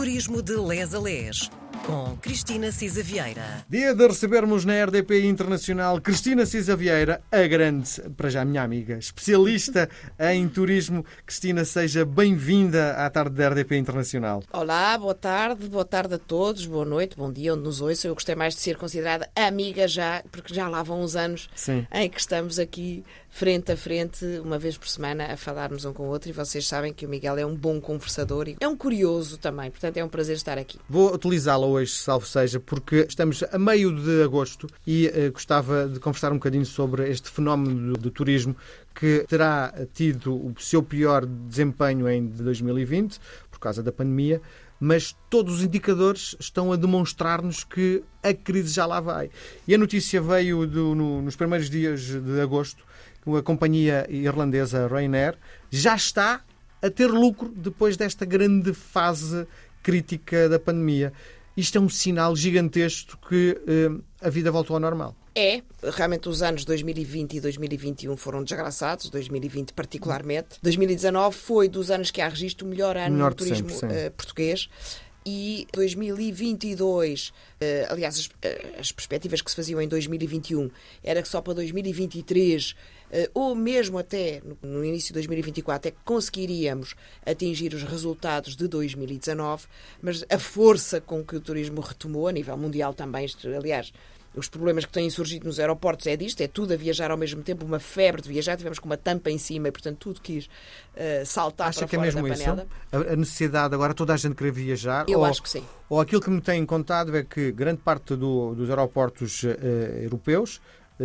Turismo de Les a Les, com Cristina Cisa Vieira. Dia de recebermos na RDP Internacional Cristina Cisa Vieira, a grande, para já minha amiga, especialista em turismo. Cristina, seja bem-vinda à tarde da RDP Internacional. Olá, boa tarde, boa tarde a todos, boa noite, bom dia, onde nos ouçam. Eu gostei mais de ser considerada amiga já, porque já lá vão uns anos Sim. em que estamos aqui frente a frente, uma vez por semana, a falarmos um com o outro. E vocês sabem que o Miguel é um bom conversador e é um curioso também, portanto é um prazer estar aqui. Vou utilizá-la hoje, salvo seja, porque estamos a meio de agosto e eh, gostava de conversar um bocadinho sobre este fenómeno do, do turismo que terá tido o seu pior desempenho em 2020 por causa da pandemia, mas todos os indicadores estão a demonstrar-nos que a crise já lá vai. E a notícia veio do- no- nos primeiros dias de agosto, que a companhia irlandesa Ryanair já está a ter lucro depois desta grande fase crítica da pandemia. Isto é um sinal gigantesco que eh, a vida voltou ao normal. É, realmente os anos 2020 e 2021 foram desgraçados, 2020 particularmente. 2019 foi dos anos que há registro o melhor ano Melhor de turismo sempre, eh, português. E 2022, eh, aliás, as, eh, as perspectivas que se faziam em 2021 era que só para 2023 eh, ou mesmo até no, início de 2024 é que conseguiríamos atingir os resultados de 2019, mas a força com que o turismo retomou a nível mundial também, aliás, os problemas que têm surgido nos aeroportos é disto, é tudo a viajar ao mesmo tempo, uma febre de viajar, tivemos com uma tampa em cima e, portanto, tudo quis eh, saltar Acha para que é mesmo isso? panela. A necessidade agora toda a gente querer viajar? Eu ou, acho que sim. Ou aquilo que me têm contado é que grande parte do- dos aeroportos eh, europeus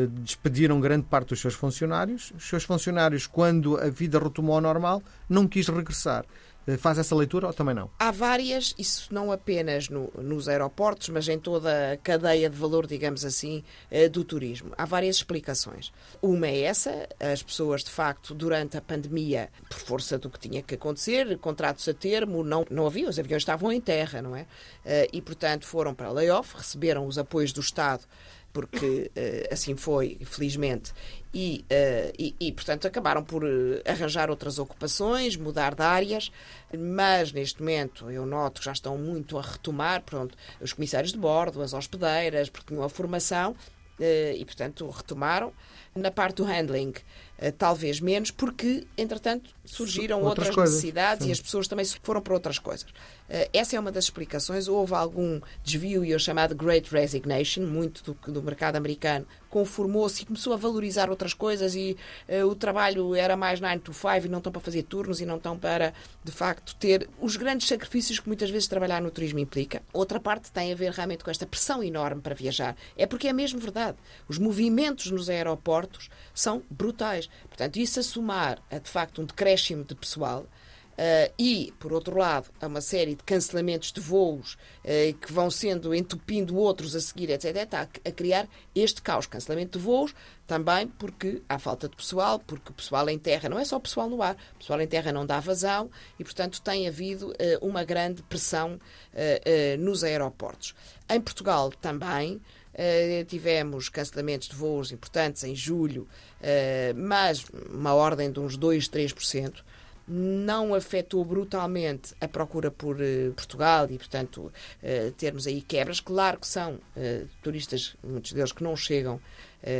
despediram grande parte dos seus funcionários. Os seus funcionários, quando a vida retomou ao normal, não quis regressar. Eh, Faz essa leitura ou também não? Há várias, isso não apenas no- nos aeroportos, mas em toda a cadeia de valor, digamos assim, eh, do turismo. Há várias explicações. Uma é essa, as pessoas, de facto, durante a pandemia, por força do que tinha que acontecer, contratos a termo, não, não havia, os aviões estavam em terra, não é? Eh, E, portanto, foram para layoff, receberam os apoios do Estado porque eh, assim foi, felizmente, e, eh, e, e, portanto acabaram por eh, arranjar outras ocupações, mudar de áreas, mas neste momento eu noto que já estão muito a retomar, pronto, os comissários de bordo, as hospedeiras, porque tinham a formação eh, e, portanto, retomaram. Na parte do handling, talvez menos, porque, entretanto, surgiram Outras outras, coisas, necessidades sim. e as pessoas também foram para outras coisas. Eh, Essa é uma das explicações. Houve algum desvio e o chamado Great Resignation, muito do, do mercado americano conformou-se e começou a valorizar outras coisas e eh, o trabalho era mais 9 to 5 e não estão para fazer turnos e não estão para, de facto, ter os grandes sacrifícios que muitas vezes trabalhar no turismo implica. Outra parte tem a ver realmente com esta pressão enorme para viajar. É porque é mesmo verdade. Os movimentos nos aeroportos são brutais. Portanto, isso a somar a, de facto, um decréscimo de pessoal, Uh, e, por outro lado, há uma série de cancelamentos de voos uh, que vão sendo entupindo outros a seguir, etc. Está a criar este caos. Cancelamento de voos também porque há falta de pessoal, porque o pessoal em terra não é só o pessoal no ar, o pessoal em terra não dá vazão e, portanto, tem havido uh, uma grande pressão nos aeroportos. Em Portugal também. Uh, tivemos cancelamentos de voos importantes em julho, mas uma ordem de uns 2, 3% não afetou brutalmente a procura por uh, Portugal e, portanto, uh, termos aí quebras. Claro que são uh, turistas, muitos deles que não chegam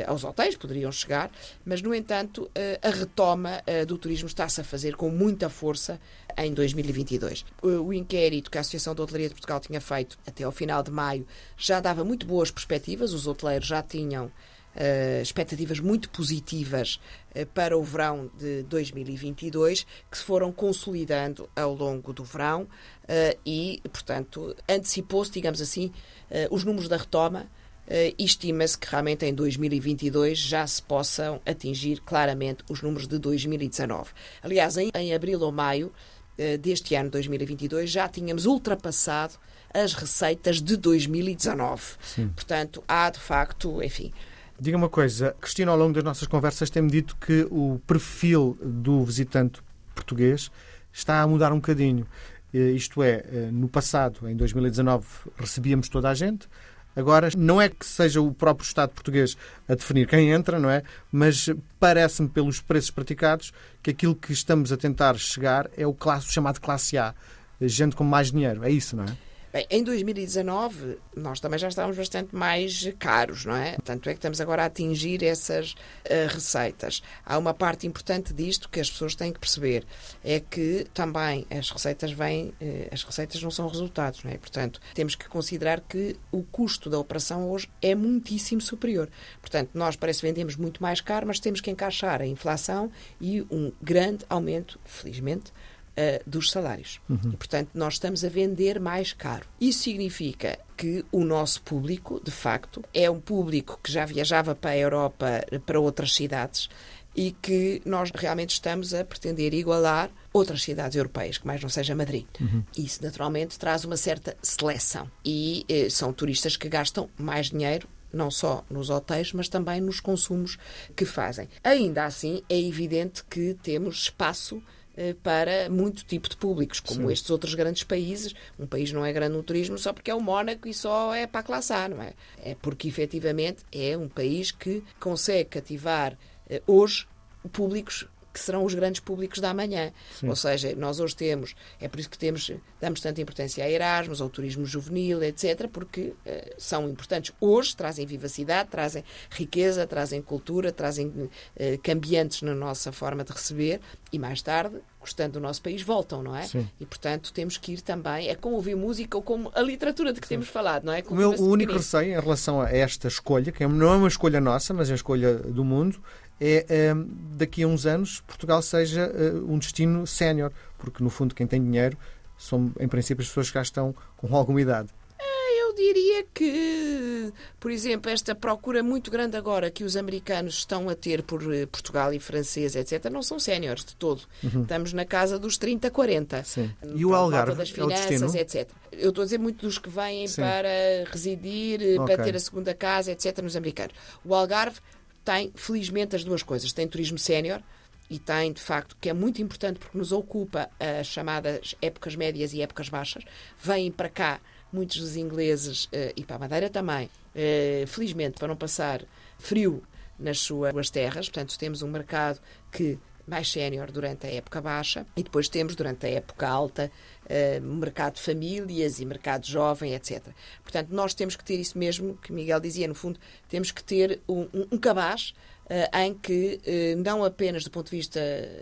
aos hotéis, poderiam chegar, mas, no entanto, a retoma do turismo está-se a fazer com muita força em 2022. O inquérito que a Associação de Hotelaria de Portugal tinha feito até ao final de maio já dava muito boas perspectivas, os hoteleiros já tinham Uh, expectativas muito positivas uh, para o verão de 2022, que se foram consolidando ao longo do verão uh, e, portanto, antecipou-se, digamos assim, os números da retoma. e estima-se que realmente em 2022 já se possam atingir claramente os números de 2019. Aliás, em, em abril ou maio deste ano 2022 já tínhamos ultrapassado as receitas de 2019. Sim. Portanto, há de facto, enfim, Diga uma coisa, Cristina, ao longo das nossas conversas tem-me dito que o perfil do visitante português está a mudar um bocadinho. Eh, Isto é, eh, no passado, em 2019, recebíamos toda a gente. Agora, não é que seja o próprio Estado português a definir quem entra, não é? Mas parece-me, pelos preços praticados, que aquilo que estamos a tentar chegar é o, classe, chamado classe A. gente com mais dinheiro. É isso, não é? Bem, em 2019 nós também já estávamos bastante mais caros, não é? Tanto é que estamos agora a atingir essas uh, receitas. Há uma parte importante disto que as pessoas têm que perceber, é que também as receitas vêm, uh, as receitas não são resultados, não é? Portanto, temos que considerar que o custo da operação hoje é muitíssimo superior. Portanto, nós parece que vendemos muito mais caro, mas temos que encaixar a inflação e um grande aumento, felizmente, uh, dos salários. Uhum. E, portanto, nós estamos a vender mais caro. Isso significa que o nosso público, de facto, é um público que já viajava para a Europa, para outras cidades, e que nós realmente estamos a pretender igualar outras cidades europeias, que mais não seja Madrid. Uhum. Isso, naturalmente, traz uma certa seleção. E eh, são turistas que gastam mais dinheiro não só nos hotéis, mas também nos consumos que fazem. Ainda assim, é evidente que temos espaço para muito tipo de públicos, como Sim. estes outros grandes países. Um país não é grande no turismo só porque é o Mónaco e só é para a classe A, não é? É porque efetivamente é um país que consegue cativar eh, hoje públicos que serão os grandes públicos da manhã. Sim. Ou seja, nós hoje temos, é por isso que temos, damos tanta importância a Erasmus, ao turismo juvenil, etc., porque uh, são importantes. Hoje trazem vivacidade, trazem riqueza, trazem cultura, trazem uh, cambiantes na nossa forma de receber e mais tarde gostando do nosso país, voltam, não é? Sim. E, portanto, temos que ir também, é como ouvir música ou como a literatura de que Sim. temos falado, não é? Como o meu único receio em relação a esta escolha, que não é uma escolha nossa, mas é uma escolha do mundo, é ehm, daqui a uns anos Portugal seja eh, um destino sénior, porque no fundo quem tem dinheiro são em princípio as pessoas que já estão com alguma idade. É, eu diria que, por exemplo, esta procura muito grande agora que os americanos estão a ter por eh, Portugal e francês, etc., não são séniores de todo. Uhum. Estamos na casa dos 30, 40. Sim. E o Algarve das finanças, é etc. Eu estou a dizer muito dos que vêm Sim. para residir, eh, okay. para ter a segunda casa, etc., nos americanos. O Algarve tem, felizmente, as duas coisas. Tem turismo sénior e tem, de facto, que é muito importante porque nos ocupa as chamadas épocas médias e épocas baixas. Vêm para cá muitos dos ingleses uh, e para a Madeira também, uh, felizmente, para não passar frio nas suas terras. Portanto, temos um mercado que mais sénior durante a época baixa e depois temos durante a época alta uh, mercado de famílias e mercado jovem, etc. Portanto, nós temos que ter isso mesmo que Miguel dizia, no fundo, temos que ter um, um, um cabaz em que, uh, não apenas do ponto de vista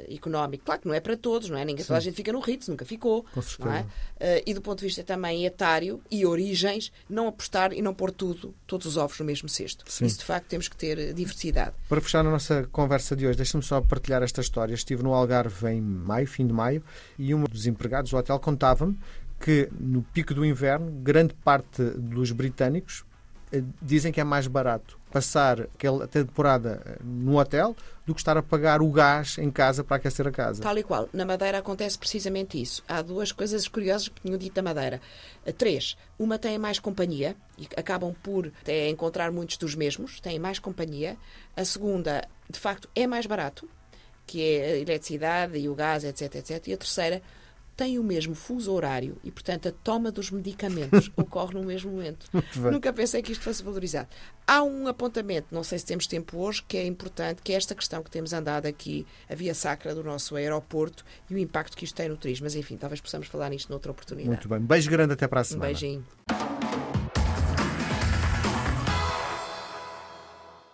económico, claro que não é para todos, não é? Ninguém, toda a gente fica no Ritz, nunca ficou. não é? Uh, e do ponto de vista também etário e origens, não apostar e não pôr tudo, todos os ovos no mesmo cesto. Sim. Isso, de facto, temos que ter diversidade. Para fechar a nossa conversa de hoje, deixe-me só partilhar esta história. Estive no Algarve em maio, fim de maio, e um dos empregados do hotel contava-me que no pico do inverno, grande parte dos britânicos dizem que é mais barato passar aquela temporada eh, no hotel do que estar a pagar o gás em casa para aquecer a casa. Tal e qual. Na Madeira acontece precisamente isso. Há duas coisas curiosas que tinham dito da Madeira. Eh, três. Uma tem mais companhia e acabam por até encontrar muitos dos mesmos, têm mais companhia. A segunda, de facto, é mais barato, que é a eletricidade e o gás, etc, etc. E a terceira, têm o mesmo fuso horário e, portanto, a toma dos medicamentos ocorre no mesmo momento. Nunca pensei que isto fosse valorizado. Há um apontamento, não sei se temos tempo hoje, que é importante, que é esta questão que temos andado aqui, a via sacra do nosso aeroporto e o impacto que isto tem no turismo. Mas, enfim, talvez possamos falar nisto noutra oportunidade. Muito bem. Beijo grande até para a semana. Um beijinho.